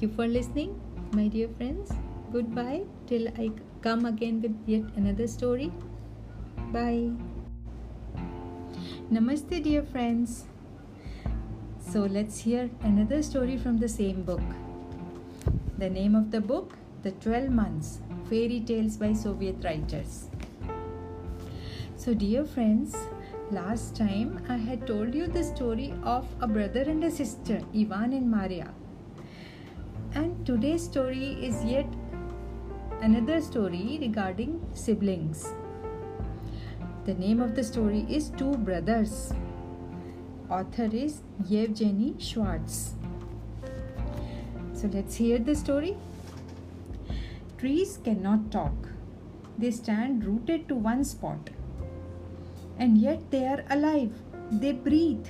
You for listening, my dear friends. Goodbye till I come again with yet another story. Bye. Namaste, dear friends. So let's hear another story from the same book. The name of the book The 12 Months Fairy Tales by Soviet Writers. So, dear friends, last time I had told you the story of a brother and a sister, Ivan and Maria. Today's story is yet another story regarding siblings. The name of the story is Two Brothers. Author is Yevgeny Schwartz. So let's hear the story. Trees cannot talk. They stand rooted to one spot. And yet they are alive. They breathe.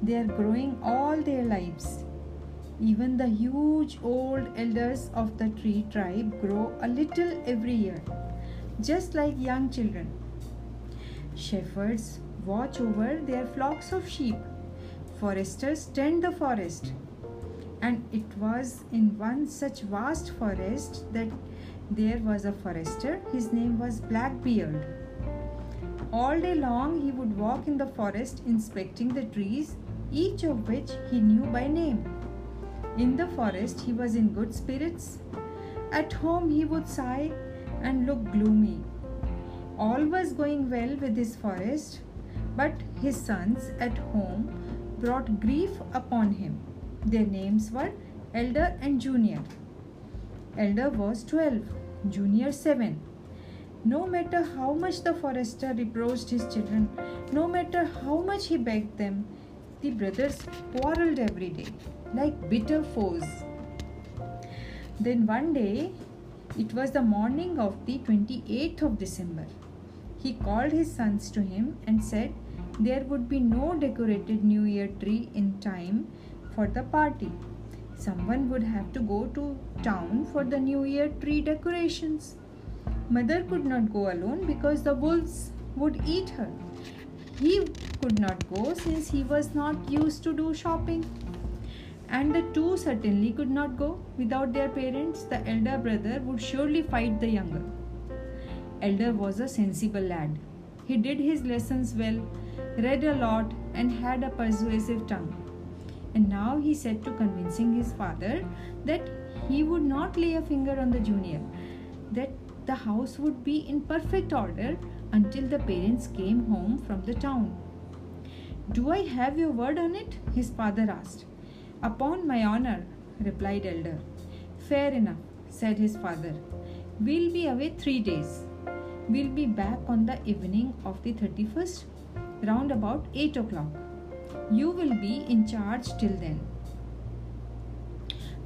They are growing all their lives. Even the huge old elders of the tree tribe grow a little every year, just like young children. Shepherds watch over their flocks of sheep. Foresters tend the forest. And it was in one such vast forest that there was a forester. His name was Blackbeard. All day long he would walk in the forest inspecting the trees, each of which he knew by name. In the forest, he was in good spirits. At home, he would sigh and look gloomy. All was going well with his forest, but his sons at home brought grief upon him. Their names were Elder and Junior. Elder was 12, Junior 7. No matter how much the forester reproached his children, no matter how much he begged them, the brothers quarreled every day like bitter foes. Then one day, it was the morning of the 28th of December. He called his sons to him and said there would be no decorated New Year tree in time for the party. Someone would have to go to town for the New Year tree decorations. Mother could not go alone because the wolves would eat her. He could not go since he was not used to do shopping and the two certainly could not go. Without their parents, the elder brother would surely fight the younger. Elder was a sensible lad. He did his lessons well, read a lot, and had a persuasive tongue. And now he set to convincing his father that he would not lay a finger on the junior, that the house would be in perfect order until the parents came home from the town. Do I have your word on it? his father asked. Upon my honor, replied Elder. Fair enough, said his father. We'll be away three days. We'll be back on the evening of the 31st, round about 8 o'clock. You will be in charge till then.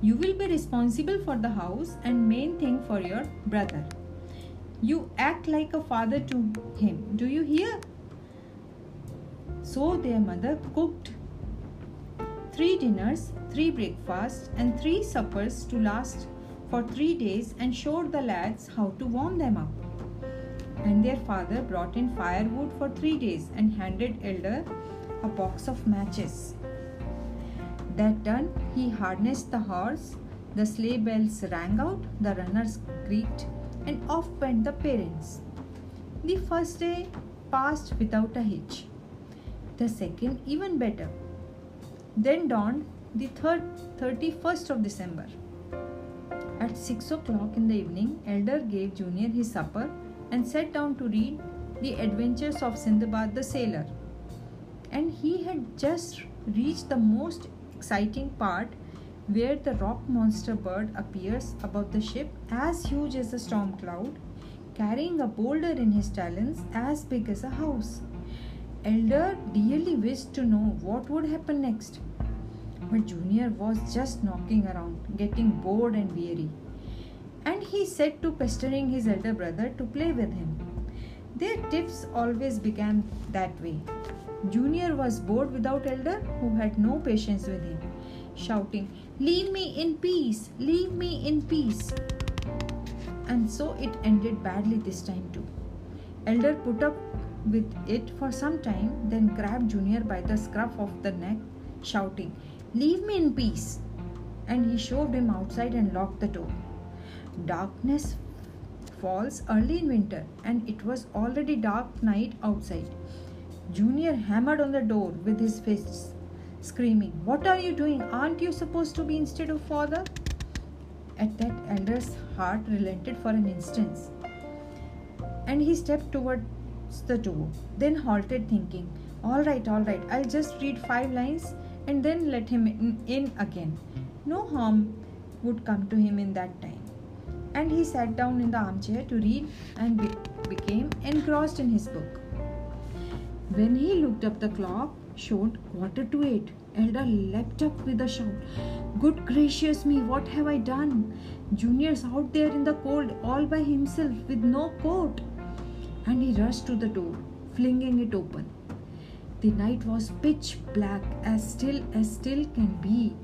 You will be responsible for the house and main thing for your brother. You act like a father to him. Do you hear? So their mother cooked three dinners, three breakfasts, and three suppers to last for three days and showed the lads how to warm them up. And their father brought in firewood for three days and handed Elder a box of matches. That done, he harnessed the horse, the sleigh bells rang out, the runners creaked, and off went the parents. The first day passed without a hitch. The second, even better. Then dawned the third, 31st of December. At 6 o'clock in the evening, Elder gave Junior his supper and sat down to read The Adventures of Sindbad the Sailor. And he had just reached the most exciting part where the rock monster bird appears above the ship as huge as a storm cloud, carrying a boulder in his talons as big as a house. Elder dearly wished to know what would happen next. But Junior was just knocking around, getting bored and weary. And he set to pestering his elder brother to play with him. Their tiffs always began that way. Junior was bored without Elder, who had no patience with him, shouting, Leave me in peace! Leave me in peace! And so it ended badly this time too. Elder put up with it for some time, then grabbed Junior by the scruff of the neck, shouting, Leave me in peace. and he shoved him outside and locked the door. Darkness falls early in winter, and it was already dark night outside. Junior hammered on the door with his fists, screaming, What are you doing? Aren't you supposed to be instead of father? At that, Elder's heart relented for an instant, and he stepped the door, then halted, thinking, All right, all right, I'll just read five lines and then let him in, in again. No harm would come to him in that time. And he sat down in the armchair to read and be- became engrossed in his book. When he looked up, the clock showed quarter to eight. Elder leapt up with a shout. Good gracious me, what have I done? Junior's out there in the cold all by himself with no coat. And he rushed to the door, flinging it open. The night was pitch black, as still as still can be.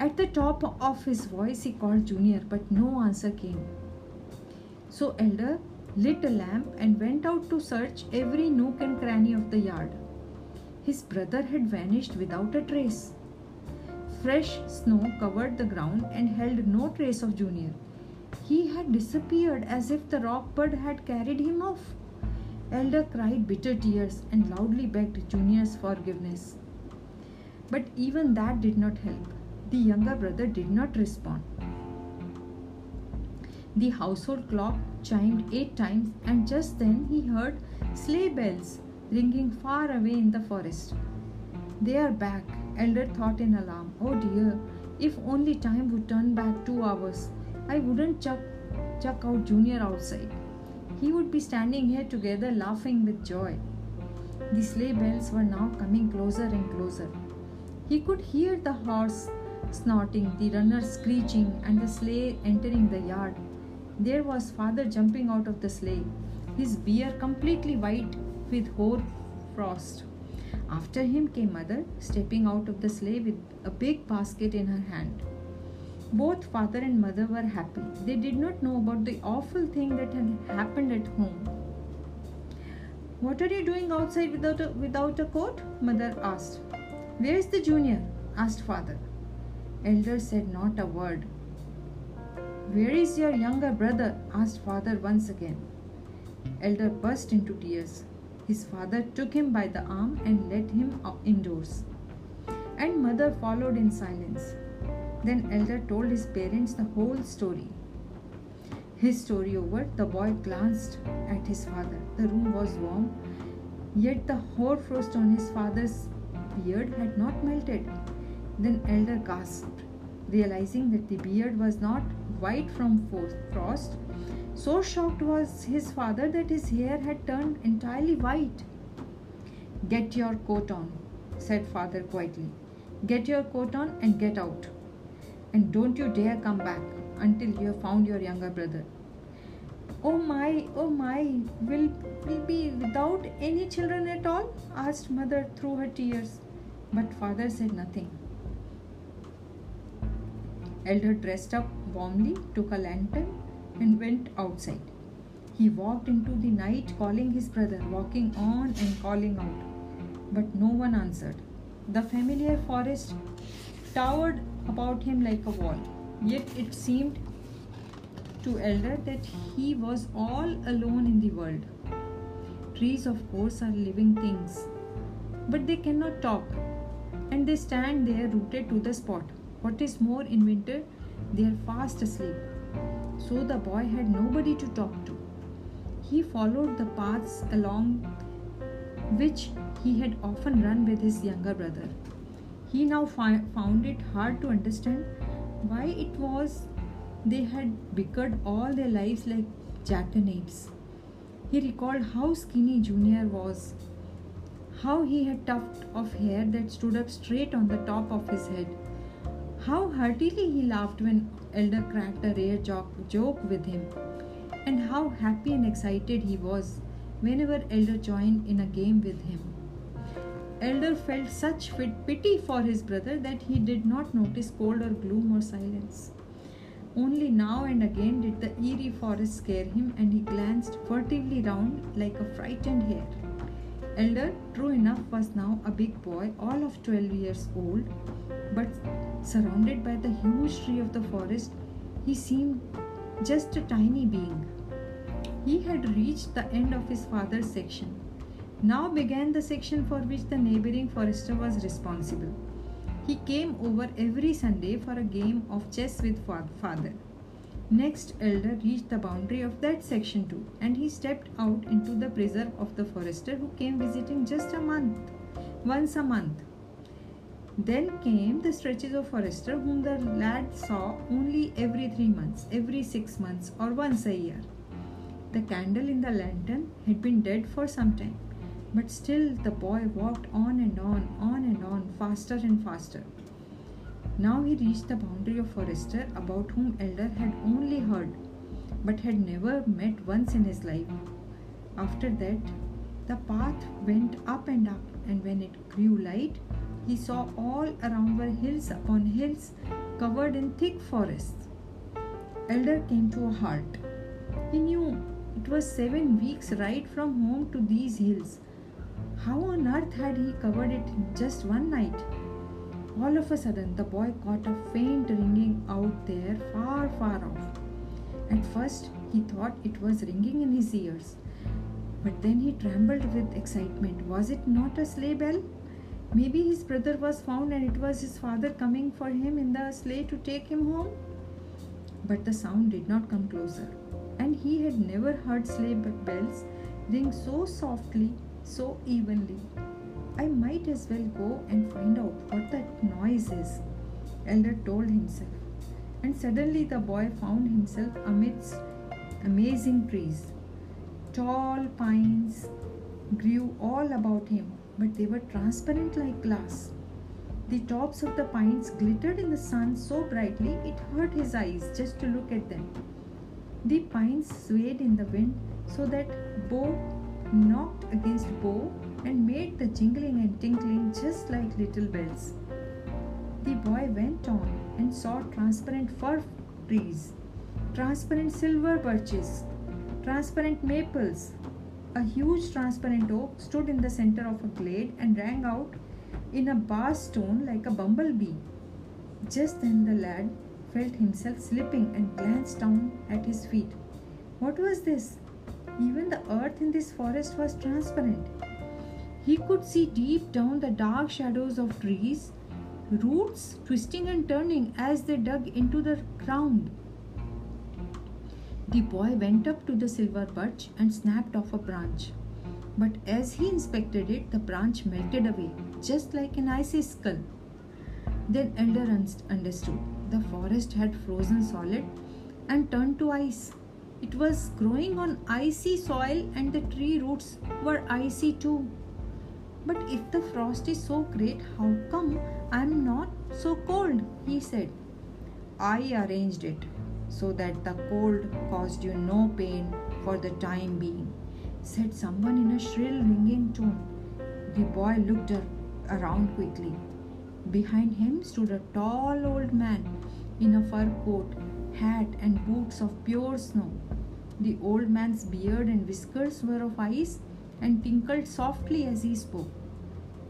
At the top of his voice, he called Junior, but no answer came. So Elder lit a lamp and went out to search every nook and cranny of the yard. His brother had vanished without a trace. Fresh snow covered the ground and held no trace of Junior. He had disappeared as if the rock bird had carried him off. Elder cried bitter tears and loudly begged Junior's forgiveness. But even that did not help. The younger brother did not respond. The household clock chimed eight times, and just then he heard sleigh bells ringing far away in the forest. They are back, Elder thought in alarm. Oh dear, if only time would turn back two hours, I wouldn't chuck, chuck out Junior outside. He would be standing here together laughing with joy. The sleigh bells were now coming closer and closer. He could hear the horse snorting, the runner screeching, and the sleigh entering the yard. There was father jumping out of the sleigh, his beard completely white with hoar frost. After him came mother, stepping out of the sleigh with a big basket in her hand. Both father and mother were happy. They did not know about the awful thing that had happened at home. What are you doing outside without a, without a coat? Mother asked. Where is the junior? asked father. Elder said not a word. Where is your younger brother? asked father once again. Elder burst into tears. His father took him by the arm and led him indoors. And mother followed in silence. Then Elder told his parents the whole story. His story over, the boy glanced at his father. The room was warm, yet the hoarfrost on his father's beard had not melted. Then Elder gasped, realizing that the beard was not white from frost. So shocked was his father that his hair had turned entirely white. Get your coat on, said father quietly. Get your coat on and get out. And don't you dare come back until you have found your younger brother. Oh my, oh my, will we be without any children at all? asked mother through her tears. But father said nothing. Elder dressed up warmly, took a lantern, and went outside. He walked into the night calling his brother, walking on and calling out. But no one answered. The familiar forest towered about him like a wall, yet it seemed to Elder that he was all alone in the world. Trees, of course, are living things, but they cannot talk, and they stand there rooted to the spot. What is more, in winter, they are fast asleep. So the boy had nobody to talk to. He followed the paths along which he had often run with his younger brother. He now fi- found it hard to understand why it was they had bickered all their lives like jackanapes. He recalled how skinny Junior was, how he had tuft of hair that stood up straight on the top of his head how heartily he laughed when Elder cracked a rare joke with him, and how happy and excited he was whenever Elder joined in a game with him. Elder felt such pity for his brother that he did not notice cold or gloom or silence. Only now and again did the eerie forest scare him, and he glanced furtively round like a frightened hare. Elder, true enough, was now a big boy, all of 12 years old, but Surrounded by the huge tree of the forest, he seemed just a tiny being. He had reached the end of his father's section. Now began the section for which the neighboring forester was responsible. He came over every Sunday for a game of chess with father. Next, Elder reached the boundary of that section too, and he stepped out into the preserve of the forester who came visiting just a month, once a month. Then came the stretches of forester whom the lad saw only every three months, every six months, or once a year. The candle in the lantern had been dead for some time, but still the boy walked on and on, on and on, faster and faster. Now he reached the boundary of forester about whom Elder had only heard, but had never met once in his life. After that, the path went up and up, and when it grew light, he saw all around were hills upon hills covered in thick forests. Elder came to a halt. He knew it was seven weeks' ride from home to these hills. How on earth had he covered it in just one night? All of a sudden, the boy caught a faint ringing out there, far, far off. At first, he thought it was ringing in his ears. But then he trembled with excitement. Was it not a sleigh bell? Maybe his brother was found and it was his father coming for him in the sleigh to take him home. But the sound did not come closer, and he had never heard sleigh bells ring so softly, so evenly. I might as well go and find out what that noise is, Elder told himself. And suddenly the boy found himself amidst amazing trees. Tall pines grew all about him but they were transparent like glass. The tops of the pines glittered in the sun so brightly it hurt his eyes just to look at them. The pines swayed in the wind so that bough knocked against bough and made the jingling and tinkling just like little bells. The boy went on and saw transparent fir trees, transparent silver birches, transparent maples, a huge transparent oak stood in the center of a glade and rang out in a bass tone like a bumblebee. Just then the lad felt himself slipping and glanced down at his feet. What was this? Even the earth in this forest was transparent. He could see deep down the dark shadows of trees, roots twisting and turning as they dug into the ground. The boy went up to the silver birch and snapped off a branch. But as he inspected it, the branch melted away, just like an icy skull. Then Elder understood. The forest had frozen solid and turned to ice. It was growing on icy soil, and the tree roots were icy too. But if the frost is so great, how come I'm not so cold? he said. I arranged it, so that the cold caused you no pain for the time being, said someone in a shrill, ringing tone. The boy looked around quickly. Behind him stood a tall old man in a fur coat, hat, and boots of pure snow. The old man's beard and whiskers were of ice and tinkled softly as he spoke.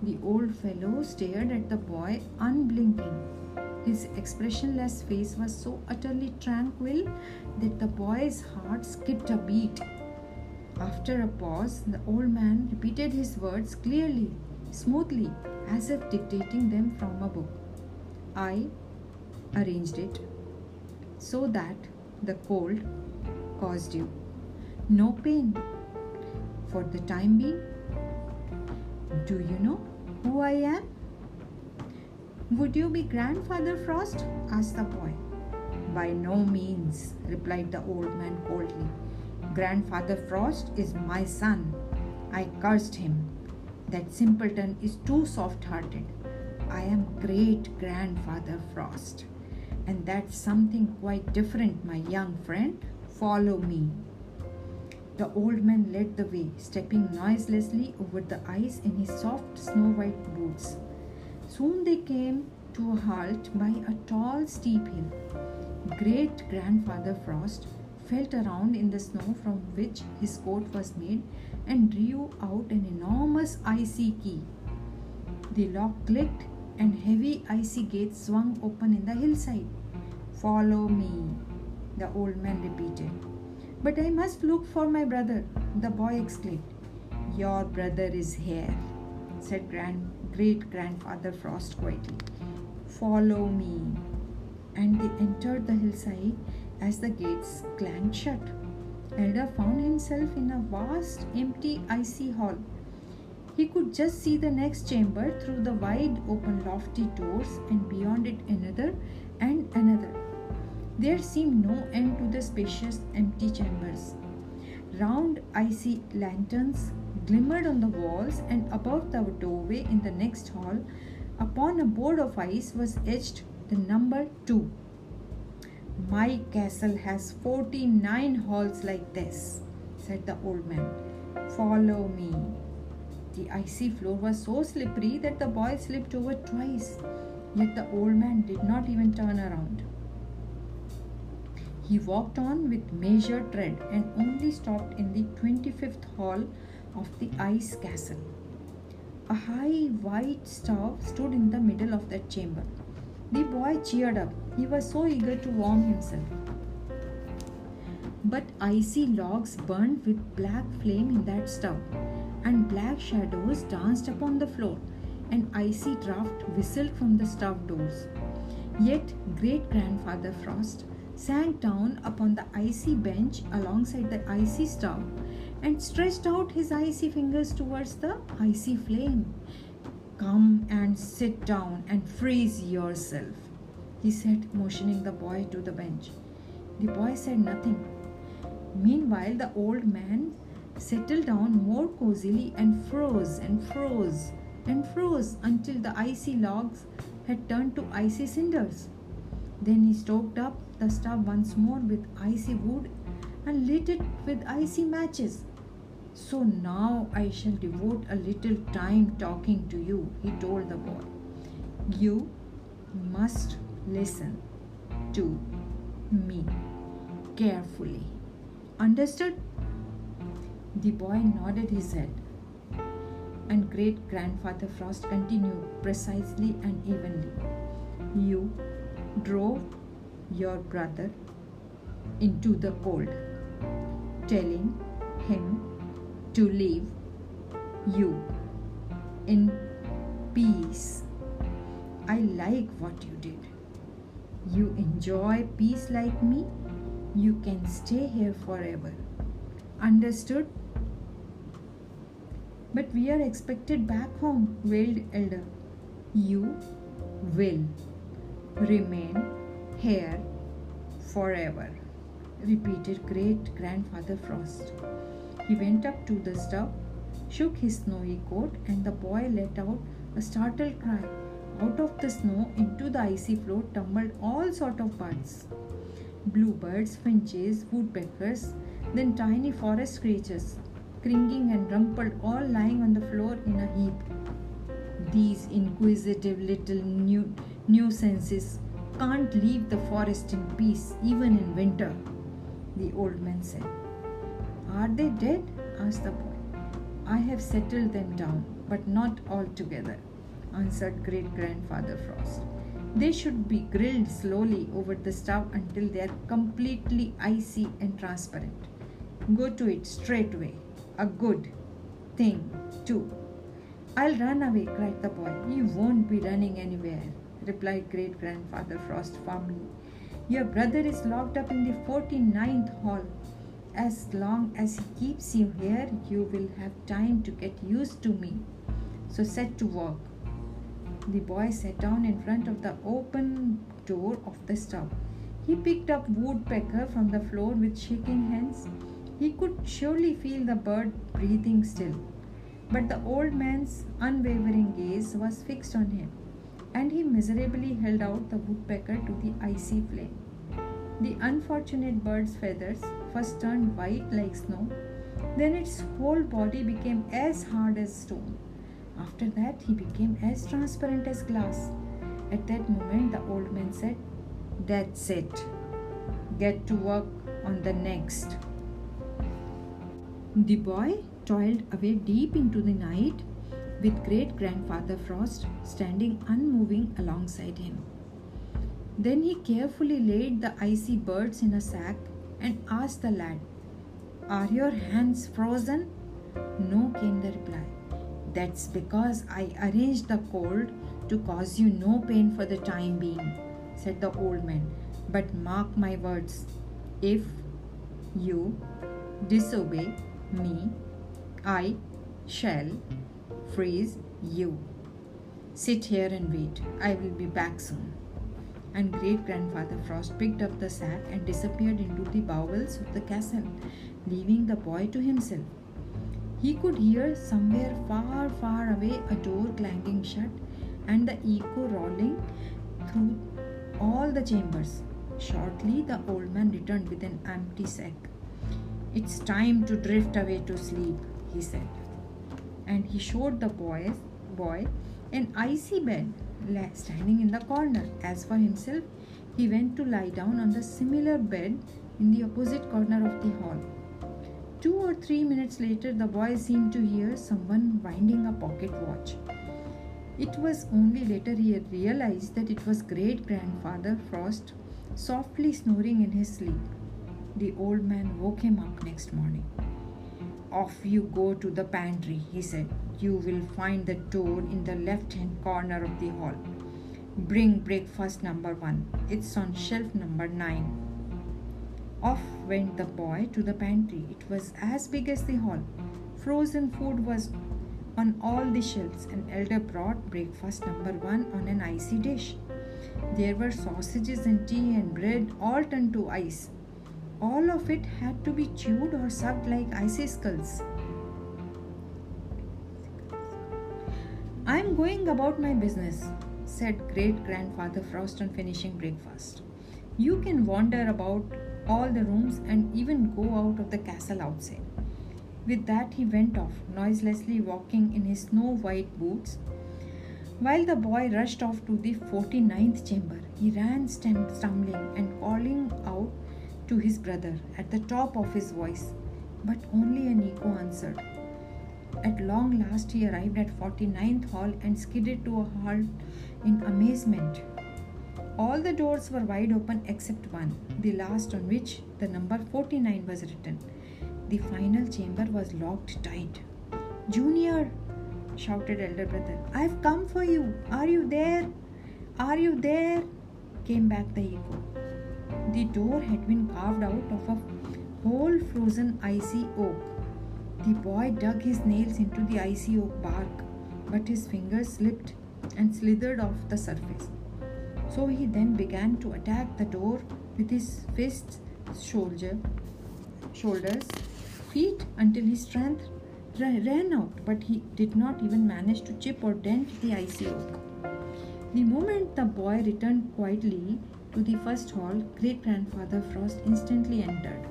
The old fellow stared at the boy unblinking. His expressionless face was so utterly tranquil that the boy's heart skipped a beat. After a pause, the old man repeated his words clearly, smoothly, as if dictating them from a book. I arranged it so that the cold caused you no pain for the time being. Do you know who I am? Would you be Grandfather Frost? asked the boy. By no means, replied the old man coldly. Grandfather Frost is my son. I cursed him. That simpleton is too soft hearted. I am great grandfather Frost. And that's something quite different, my young friend. Follow me. The old man led the way, stepping noiselessly over the ice in his soft snow white boots. Soon they came to a halt by a tall, steep hill. Great grandfather Frost felt around in the snow from which his coat was made and drew out an enormous icy key. The lock clicked and heavy icy gates swung open in the hillside. Follow me, the old man repeated. But I must look for my brother, the boy exclaimed. Your brother is here, said grand, great grandfather Frost quietly. Follow me. And they entered the hillside as the gates clanged shut. Elder found himself in a vast, empty, icy hall. He could just see the next chamber through the wide open lofty doors, and beyond it another and another. There seemed no end to the spacious empty chambers. Round icy lanterns glimmered on the walls, and above the doorway in the next hall, upon a board of ice, was etched the number two. My castle has 49 halls like this, said the old man. Follow me. The icy floor was so slippery that the boy slipped over twice, yet the old man did not even turn around. He walked on with measured tread and only stopped in the 25th hall of the ice castle. A high white stove stood in the middle of that chamber. The boy cheered up. He was so eager to warm himself. But icy logs burned with black flame in that stove, and black shadows danced upon the floor, and icy draught whistled from the stove doors. Yet great grandfather Frost sank down upon the icy bench alongside the icy stove and stretched out his icy fingers towards the icy flame. Come and sit down and freeze yourself, he said, motioning the boy to the bench. The boy said nothing. Meanwhile, the old man settled down more cozily and froze and froze and froze until the icy logs had turned to icy cinders. Then he stoked up the stove once more with icy wood and lit it with icy matches. So now I shall devote a little time talking to you, he told the boy. You must listen to me carefully. Understood? The boy nodded his head. And great grandfather Frost continued precisely and evenly. You drove your brother into the cold, telling him to leave you in peace. I like what you did. You enjoy peace like me, you can stay here forever. Understood? But we are expected back home, wailed Elder. You will remain here forever, repeated great grandfather Frost. He went up to the stove, shook his snowy coat, and the boy let out a startled cry. Out of the snow into the icy floor tumbled all sort of birds. Bluebirds, finches, woodpeckers, then tiny forest creatures, cringing and rumpled, all lying on the floor in a heap. These inquisitive little nu- nuisances can't leave the forest in peace even in winter, the old man said. Are they dead? asked the boy. I have settled them down, but not altogether, answered great grandfather Frost. They should be grilled slowly over the stove until they are completely icy and transparent. Go to it straightway. A good thing, too. I'll run away, cried the boy. You won't be running anywhere, replied great grandfather Frost firmly. Your brother is locked up in the 49th hall. As long as he keeps you here, you will have time to get used to me. So set to work. The boy sat down in front of the open door of the stove. He picked up woodpecker from the floor with shaking hands. He could surely feel the bird breathing still. But the old man's unwavering gaze was fixed on him, and he miserably held out the woodpecker to the icy flame. The unfortunate bird's feathers first turned white like snow, then its whole body became as hard as stone. After that, he became as transparent as glass. At that moment, the old man said, That's it. Get to work on the next. The boy toiled away deep into the night with great grandfather Frost standing unmoving alongside him. Then he carefully laid the icy birds in a sack and asked the lad, Are your hands frozen? No, came the reply. That's because I arranged the cold to cause you no pain for the time being, said the old man. But mark my words if you disobey me, I shall freeze you. Sit here and wait. I will be back soon. And great grandfather Frost picked up the sack and disappeared into the bowels of the castle, leaving the boy to himself. He could hear somewhere far, far away a door clanging shut and the echo rolling through all the chambers. Shortly, the old man returned with an empty sack. It's time to drift away to sleep, he said. And he showed the boy, boy an icy bed standing in the corner. As for himself, he went to lie down on the similar bed in the opposite corner of the hall. Two or three minutes later, the boy seemed to hear someone winding a pocket watch. It was only later he had realized that it was great grandfather Frost softly snoring in his sleep. The old man woke him up next morning. Off you go to the pantry, he said. You will find the door in the left hand corner of the hall. Bring breakfast number one. It's on shelf number nine. Off went the boy to the pantry. It was as big as the hall. Frozen food was on all the shelves. and elder brought breakfast number one on an icy dish. There were sausages and tea and bread all turned to ice. All of it had to be chewed or sucked like icicles. I am going about my business, said great grandfather Frost on finishing breakfast. You can wander about all the rooms and even go out of the castle outside. With that, he went off, noiselessly walking in his snow white boots while the boy rushed off to the 49th chamber, he ran stumbling and calling out to his brother at the top of his voice, but only an echo answered. At long last, he arrived at 49th hall and skidded to a halt in amazement. All the doors were wide open except one, the last on which the number 49 was written. The final chamber was locked tight. Junior, shouted elder brother. I've come for you. Are you there? Are you there? came back the echo. The door had been carved out of a whole frozen icy oak. The boy dug his nails into the icy oak bark, but his fingers slipped and slithered off the surface. So he then began to attack the door with his fists, shoulder, shoulders, feet until his strength ran out, but he did not even manage to chip or dent the icy oak. The moment the boy returned quietly to the first hall, great grandfather Frost instantly entered.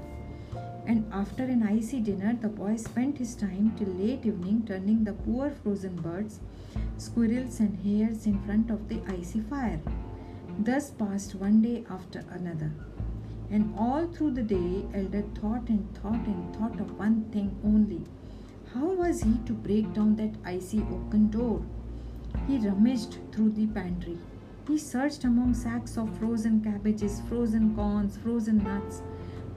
And after an icy dinner, the boy spent his time till late evening turning the poor frozen birds, squirrels, and hares in front of the icy fire. Thus passed one day after another. And all through the day, Elder thought and thought and thought of one thing only how was he to break down that icy oaken door? He rummaged through the pantry. He searched among sacks of frozen cabbages, frozen corns, frozen nuts,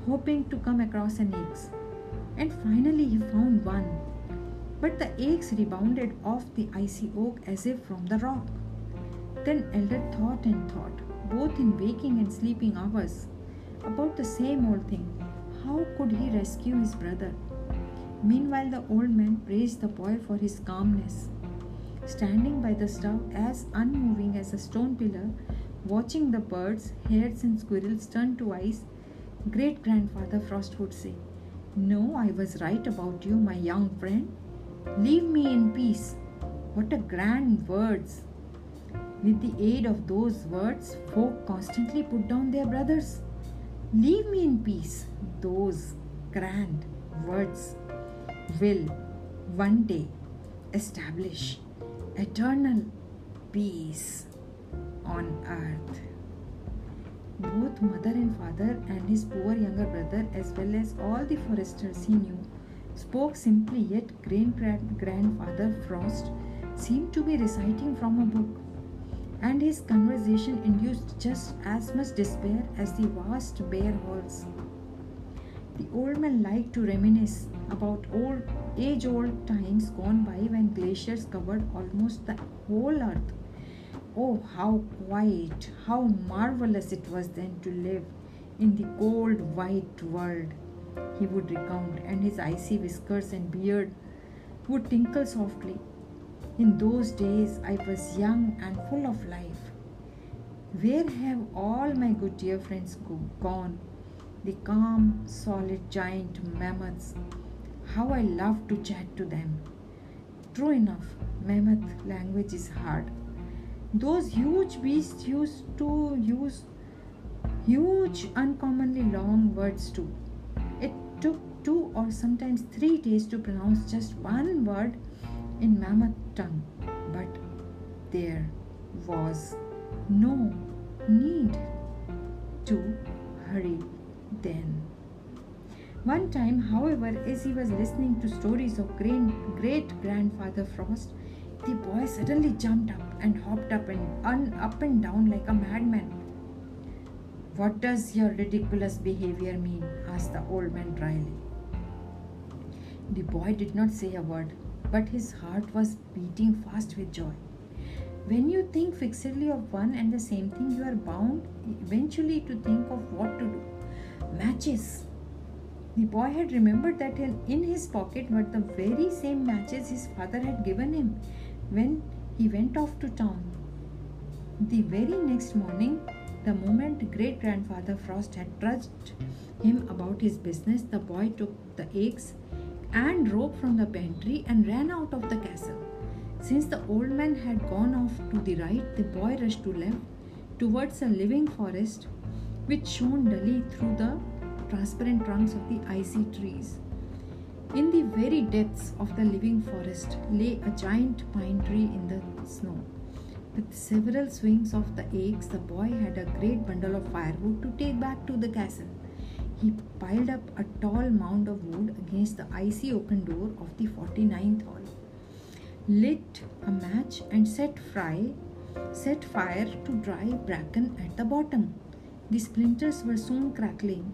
hoping to come across an axe. And finally he found one. But the axe rebounded off the icy oak as if from the rock. Then Elder thought and thought, both in waking and sleeping hours, about the same old thing. How could he rescue his brother? Meanwhile, the old man praised the boy for his calmness. Standing by the stove, as unmoving as a stone pillar, watching the birds, hares, and squirrels turn to ice, great grandfather Frost would say, No, I was right about you, my young friend. Leave me in peace. What a grand words! With the aid of those words, folk constantly put down their brothers. Leave me in peace. Those grand words will one day establish eternal peace on earth. Both mother and father and his poor younger brother, as well as all the foresters he knew, spoke simply, yet great grandfather Frost seemed to be reciting from a book, and his conversation induced just as much despair as the vast bare halls. The old man liked to reminisce about old age old times gone by when glaciers covered almost the whole earth. Oh, how quiet, how marvelous it was then to live in the cold white world, he would recount, and his icy whiskers and beard would tinkle softly. In those days, I was young and full of life. Where have all my good dear friends go- gone? The calm, solid giant mammoths how I love to chat to them. True enough, mammoth language is hard. Those huge beasts used to use huge, uncommonly long words too. It took two or sometimes three days to pronounce just one word in mammoth tongue, but there was no need to hurry then. One time, however, as he was listening to stories of great grandfather Frost, the boy suddenly jumped up and hopped up and un- up and down like a madman. What does your ridiculous behavior mean? asked the old man dryly. The boy did not say a word, but his heart was beating fast with joy. When you think fixedly of one and the same thing, you are bound eventually to think of what to do. Matches, the boy had remembered that in his pocket were the very same matches his father had given him when he went off to town. The very next morning, the moment great grandfather Frost had trudged him about his business, the boy took the eggs and rope from the pantry and ran out of the castle. Since the old man had gone off to the right, the boy rushed to left towards a living forest which shone dully through the transparent trunks of the icy trees. In the very depths of the living forest lay a giant pine tree in the snow. With several swings of the axe, the boy had a great bundle of firewood to take back to the castle. He piled up a tall mound of wood against the icy open door of the 49th hall, lit a match, and set, fry, set fire to dry bracken at the bottom. The splinters were soon crackling,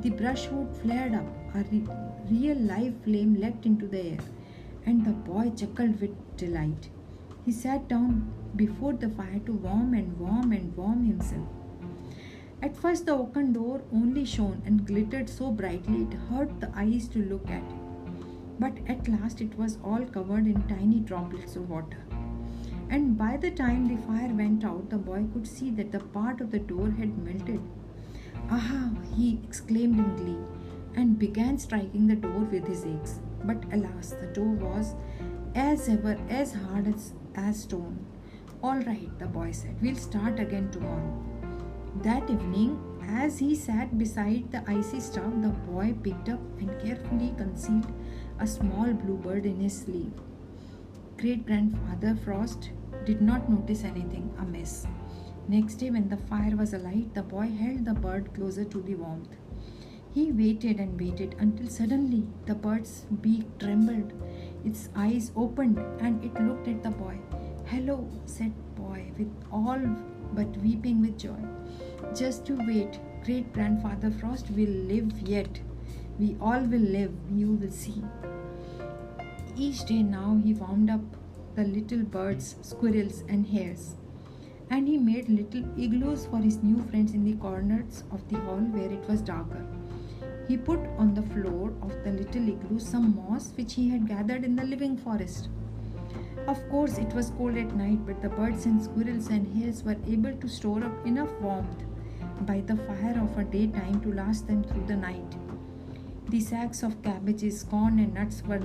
the brushwood flared up, a re- real live flame leapt into the air, and the boy chuckled with delight. He sat down before the fire to warm and warm and warm himself. At first, the oaken door only shone and glittered so brightly it hurt the eyes to look at. But at last, it was all covered in tiny droplets of water. And by the time the fire went out, the boy could see that the part of the door had melted Aha! he exclaimed in glee and began striking the door with his axe. But alas, the door was as ever as hard as, as stone. All right, the boy said, we'll start again tomorrow. That evening, as he sat beside the icy stove, the boy picked up and carefully concealed a small bluebird in his sleeve. Great grandfather Frost did not notice anything amiss. Next day, when the fire was alight, the boy held the bird closer to the warmth. He waited and waited until suddenly the bird's beak trembled, its eyes opened, and it looked at the boy. Hello, said boy, with all but weeping with joy. Just you wait, great grandfather Frost will live yet. We all will live, you will see. Each day now he wound up the little birds, squirrels, and hares and he made little igloos for his new friends in the corners of the hall where it was darker. He put on the floor of the little igloo some moss which he had gathered in the living forest. Of course, it was cold at night, but the birds and squirrels and hares were able to store up enough warmth by the fire of a daytime to last them through the night. The sacks of cabbages, corn, and nuts were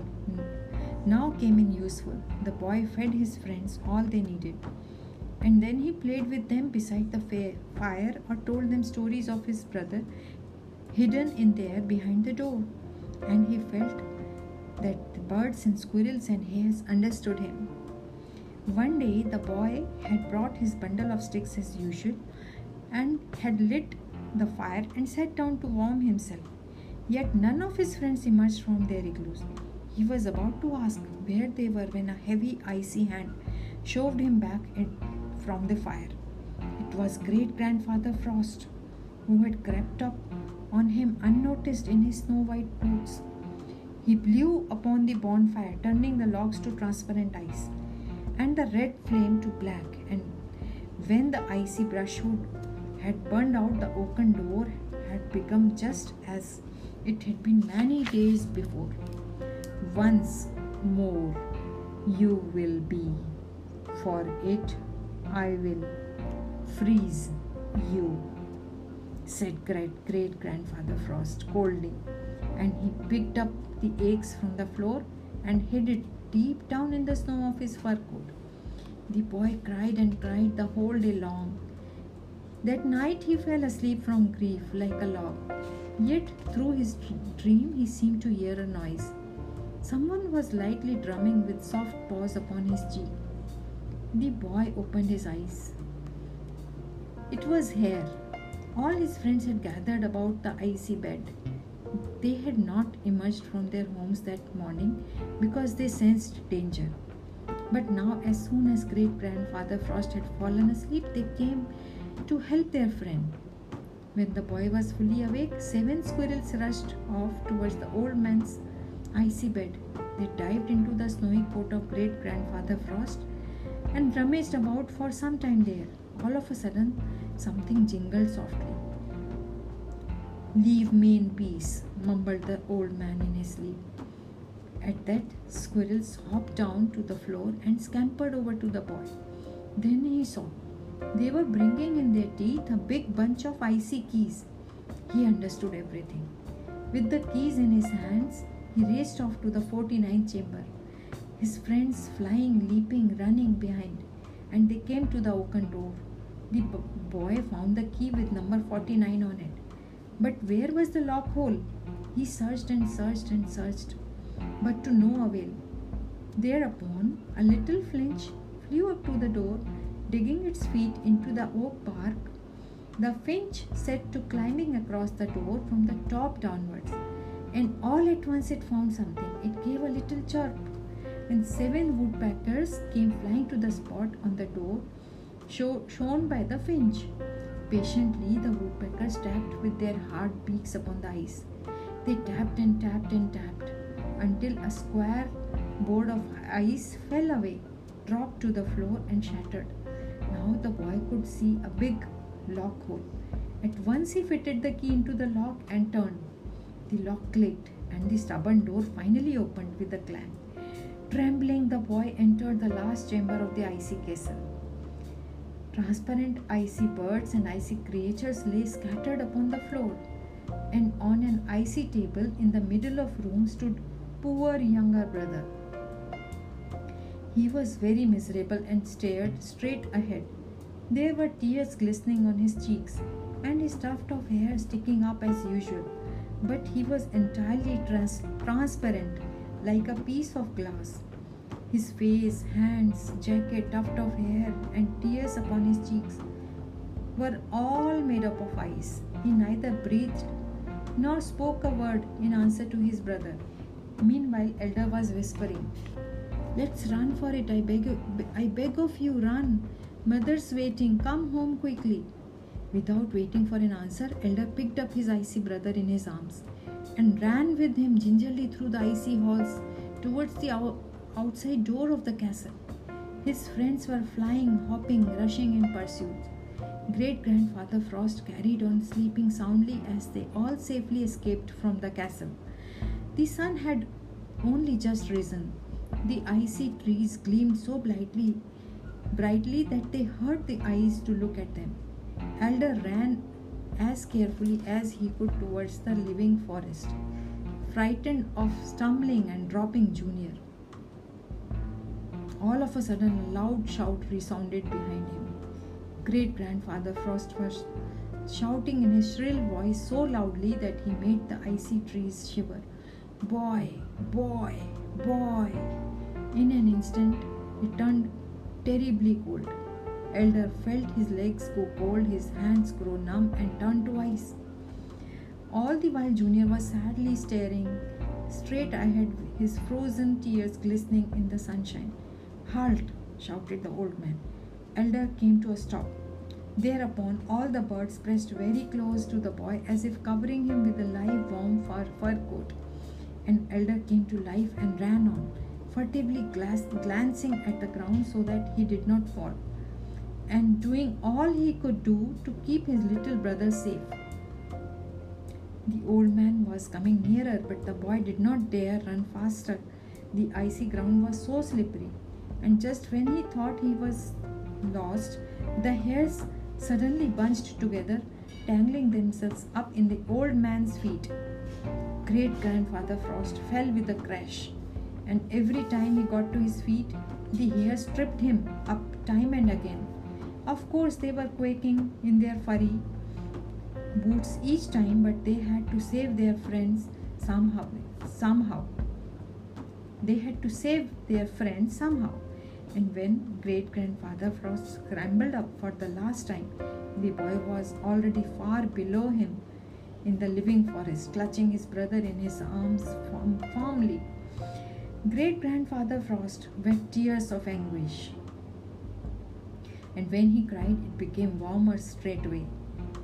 now came in useful. The boy fed his friends all they needed and then he played with them beside the fire or told them stories of his brother hidden in there behind the door. And he felt that the birds and squirrels and hares understood him. One day the boy had brought his bundle of sticks as usual and had lit the fire and sat down to warm himself. Yet none of his friends emerged from their igloos. He was about to ask where they were when a heavy, icy hand shoved him back from the fire. It was great grandfather Frost, who had crept up on him unnoticed in his snow white boots. He blew upon the bonfire, turning the logs to transparent ice, and the red flame to black. And when the icy brushwood had burned out, the oaken door had become just as it had been many days before. Once more, you will be, for it I will freeze you, said great great grandfather Frost coldly, and he picked up the eggs from the floor and hid it deep down in the snow of his fur coat. The boy cried and cried the whole day long. That night he fell asleep from grief like a log. Yet through his dream he seemed to hear a noise. Someone was lightly drumming with soft paws upon his cheek. The boy opened his eyes. It was Hare. All his friends had gathered about the icy bed. They had not emerged from their homes that morning because they sensed danger. But now, as soon as great grandfather Frost had fallen asleep, they came to help their friend. When the boy was fully awake, seven squirrels rushed off towards the old man's icy bed. They dived into the snowy coat of great grandfather Frost and rummaged about for some time there. All of a sudden, something jingled softly. Leave me in peace, mumbled the old man in his sleep. At that, squirrels hopped down to the floor and scampered over to the boy. Then he saw they were bringing in their teeth a big bunch of icy keys. He understood everything. With the keys in his hands, he raced off to the 49th chamber. His friends flying, leaping, running behind, and they came to the oaken door. The boy found the key with number 49 on it. But where was the lock hole? He searched and searched and searched, but to no avail. Thereupon, a little flinch flew up to the door digging its feet into the oak bark, the finch set to climbing across the door from the top downwards, and all at once it found something. It gave a little chirp, and seven woodpeckers came flying to the spot on the door show, shown by the finch. Patiently, the woodpeckers tapped with their hard beaks upon the ice. They tapped and tapped and tapped until a square board of ice fell away, dropped to the floor, and shattered. Now the boy could see a big lock hole. At once he fitted the key into the lock and turned. The lock clicked and the stubborn door finally opened with a clang. Trembling, the boy entered the last chamber of the icy castle. Transparent icy birds and icy creatures lay scattered upon the floor, and on an icy table in the middle of room stood poor younger brother. He was very miserable and stared straight ahead. There were tears glistening on his cheeks and his tuft of hair sticking up as usual, but he was entirely trans- transparent like a piece of glass. His face, hands, jacket, tuft of hair, and tears upon his cheeks were all made up of ice. He neither breathed nor spoke a word in answer to his brother. Meanwhile, Elder was whispering, Let's run for it. I beg, I beg of you, run. Mother's waiting. Come home quickly. Without waiting for an answer, Elder picked up his icy brother in his arms and ran with him gingerly through the icy halls towards the outside door of the castle. His friends were flying, hopping, rushing in pursuit. Great grandfather Frost carried on sleeping soundly as they all safely escaped from the castle. The sun had only just risen the icy trees gleamed so brightly, brightly that they hurt the eyes to look at them. Elder ran as carefully as he could towards the living forest, frightened of stumbling and dropping Junior. All of a sudden, a loud shout resounded behind him. Great grandfather Frost was shouting in his shrill voice so loudly that he made the icy trees shiver. Boy, boy, boy. In an instant, it turned terribly cold. Elder felt his legs go cold, his hands grow numb, and turn to ice. All the while, Junior was sadly staring straight ahead, his frozen tears glistening in the sunshine. Halt! shouted the old man. Elder came to a stop. Thereupon, all the birds pressed very close to the boy as if covering him with a live, warm fur, fur coat. And Elder came to life and ran on, furtively glancing at the ground so that he did not fall, and doing all he could do to keep his little brother safe. The old man was coming nearer, but the boy did not dare run faster. The icy ground was so slippery, and just when he thought he was lost, the hares suddenly bunched together, tangling themselves up in the old man's feet. Great grandfather Frost fell with a crash, and every time he got to his feet, the hares tripped him up time and again. Of course, they were quaking in their furry boots each time, but they had to save their friends somehow. Somehow, they had to save their friends somehow. And when great grandfather Frost scrambled up for the last time, the boy was already far below him in the living forest, clutching his brother in his arms firmly. Great grandfather Frost wept tears of anguish. And when he cried, it became warmer straightway.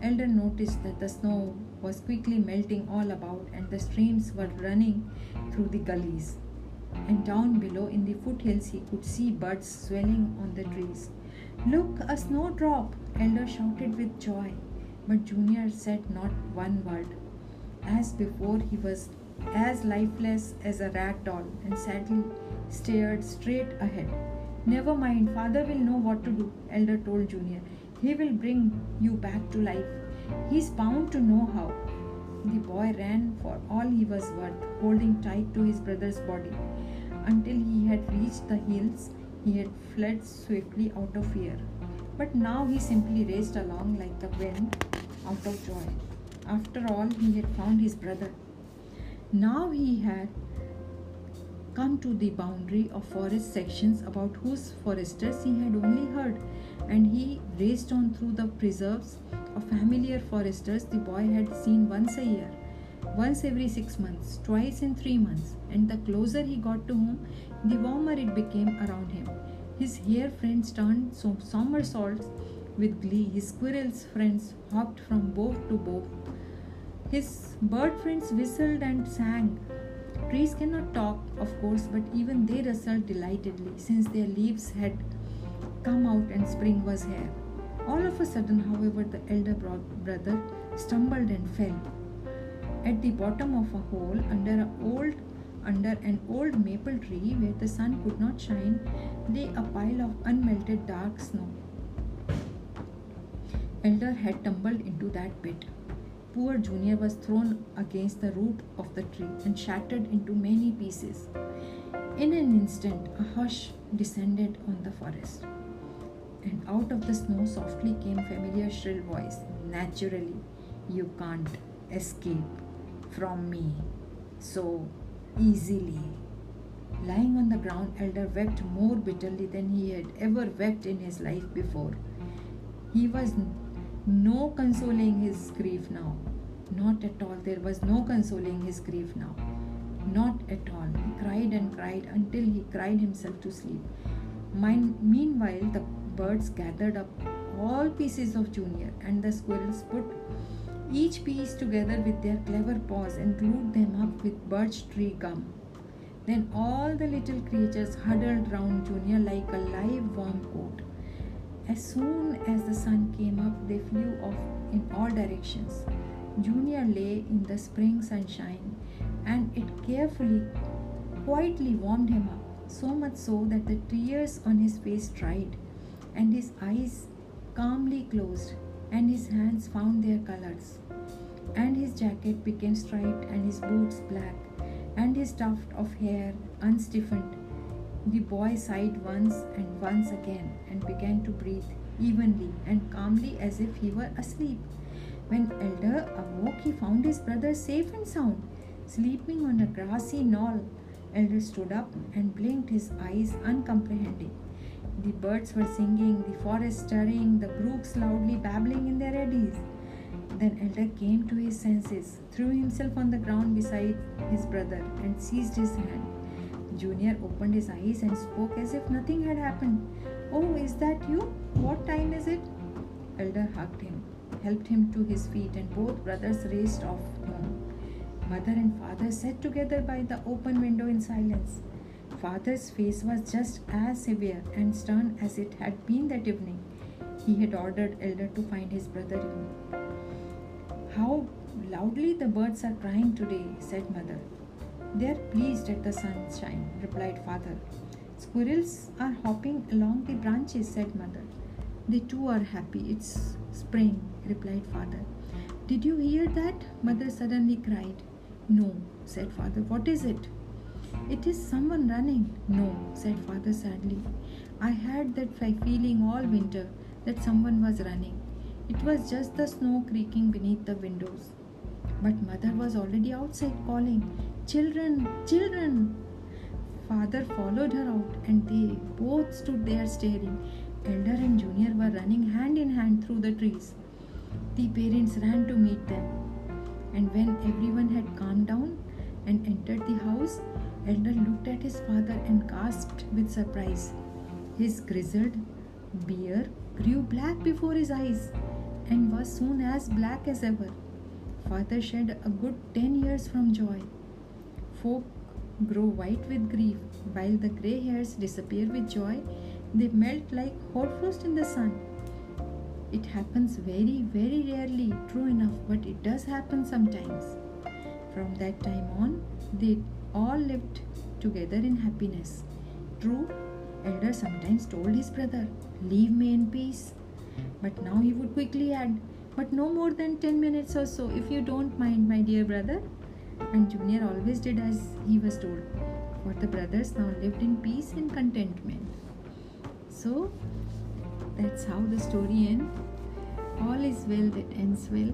Elder noticed that the snow was quickly melting all about and the streams were running through the gullies. And down below in the foothills, he could see birds swelling on the trees. Look, a snowdrop! Elder shouted with joy. But Junior said not one word. As before, he was as lifeless as a rag doll and sadly stared straight ahead. Never mind, father will know what to do, Elder told Junior. He will bring you back to life. He's bound to know how. The boy ran for all he was worth, holding tight to his brother's body. Until he had reached the hills, he had fled swiftly out of fear. But now he simply raced along like the wind out of joy. After all, he had found his brother. Now he had come to the boundary of forest sections about whose foresters he had only heard and he raced on through the preserves of familiar foresters the boy had seen once a year, once every six months, twice in three months, and the closer he got to home, the warmer it became around him. His hare friends turned somersaults with glee, his squirrel's friends hopped from bough to bough. His bird friends whistled and sang. Trees cannot talk, of course, but even they rustled delightedly since their leaves had come out and spring was here. All of a sudden, however, the elder brother stumbled and fell. At the bottom of a hole under an old under an old maple tree where the sun could not shine lay a pile of unmelted dark snow. Elder had tumbled into that pit. Poor Junior was thrown against the root of the tree and shattered into many pieces. In an instant, a hush descended on the forest and out of the snow softly came familiar shrill voice. Naturally you can't escape from me so easily. Lying on the ground elder wept more bitterly than he had ever wept in his life before. He was no consoling his grief now not at all there was no consoling his grief now not at all he cried and cried until he cried himself to sleep meanwhile the birds gathered up all pieces of Junior, and the squirrels put each piece together with their clever paws and glued them up with birch tree gum. Then all the little creatures huddled round Junior like a live warm coat. As soon as the sun came up, they flew off in all directions. Junior lay in the spring sunshine and it carefully, quietly warmed him up, so much so that the tears on his face dried and his eyes calmly closed, and his hands found their colors. And his jacket became striped, and his boots black, and his tuft of hair unstiffened. The boy sighed once and once again and began to breathe evenly and calmly as if he were asleep. When Elder awoke, he found his brother safe and sound, sleeping on a grassy knoll. Elder stood up and blinked his eyes uncomprehending. The birds were singing, the forest stirring, the brooks loudly babbling in their eddies. Then Elder came to his senses, threw himself on the ground beside his brother, and seized his hand. Junior opened his eyes and spoke as if nothing had happened. Oh, is that you? What time is it? Elder hugged him, helped him to his feet, and both brothers raced off home. Mother and father sat together by the open window in silence. Father's face was just as severe and stern as it had been that evening. He had ordered Elder to find his brother in. How loudly the birds are crying today, said mother. They are pleased at the sunshine, replied father. Squirrels are hopping along the branches, said mother. They too are happy. It's spring, replied father. Did you hear that? Mother suddenly cried. No, said father. What is it? It is someone running. No, said father sadly. I had that feeling all winter that someone was running. It was just the snow creaking beneath the windows. But mother was already outside calling, Children, children! Father followed her out and they both stood there staring. Elder and Junior were running hand in hand through the trees. The parents ran to meet them. And when everyone had calmed down and entered the house, Elder looked at his father and gasped with surprise. His grizzled beard grew black before his eyes and was soon as black as ever. Father shed a good ten years from joy. Folk grow white with grief, while the grey hairs disappear with joy. They melt like hoarfrost in the sun. It happens very, very rarely, true enough, but it does happen sometimes. From that time on, they all lived together in happiness. True, Elder sometimes told his brother, Leave me in peace. But now he would quickly add, But no more than 10 minutes or so, if you don't mind, my dear brother. And Junior always did as he was told, for the brothers now lived in peace and contentment. So, that's how the story ends. All is well that ends well.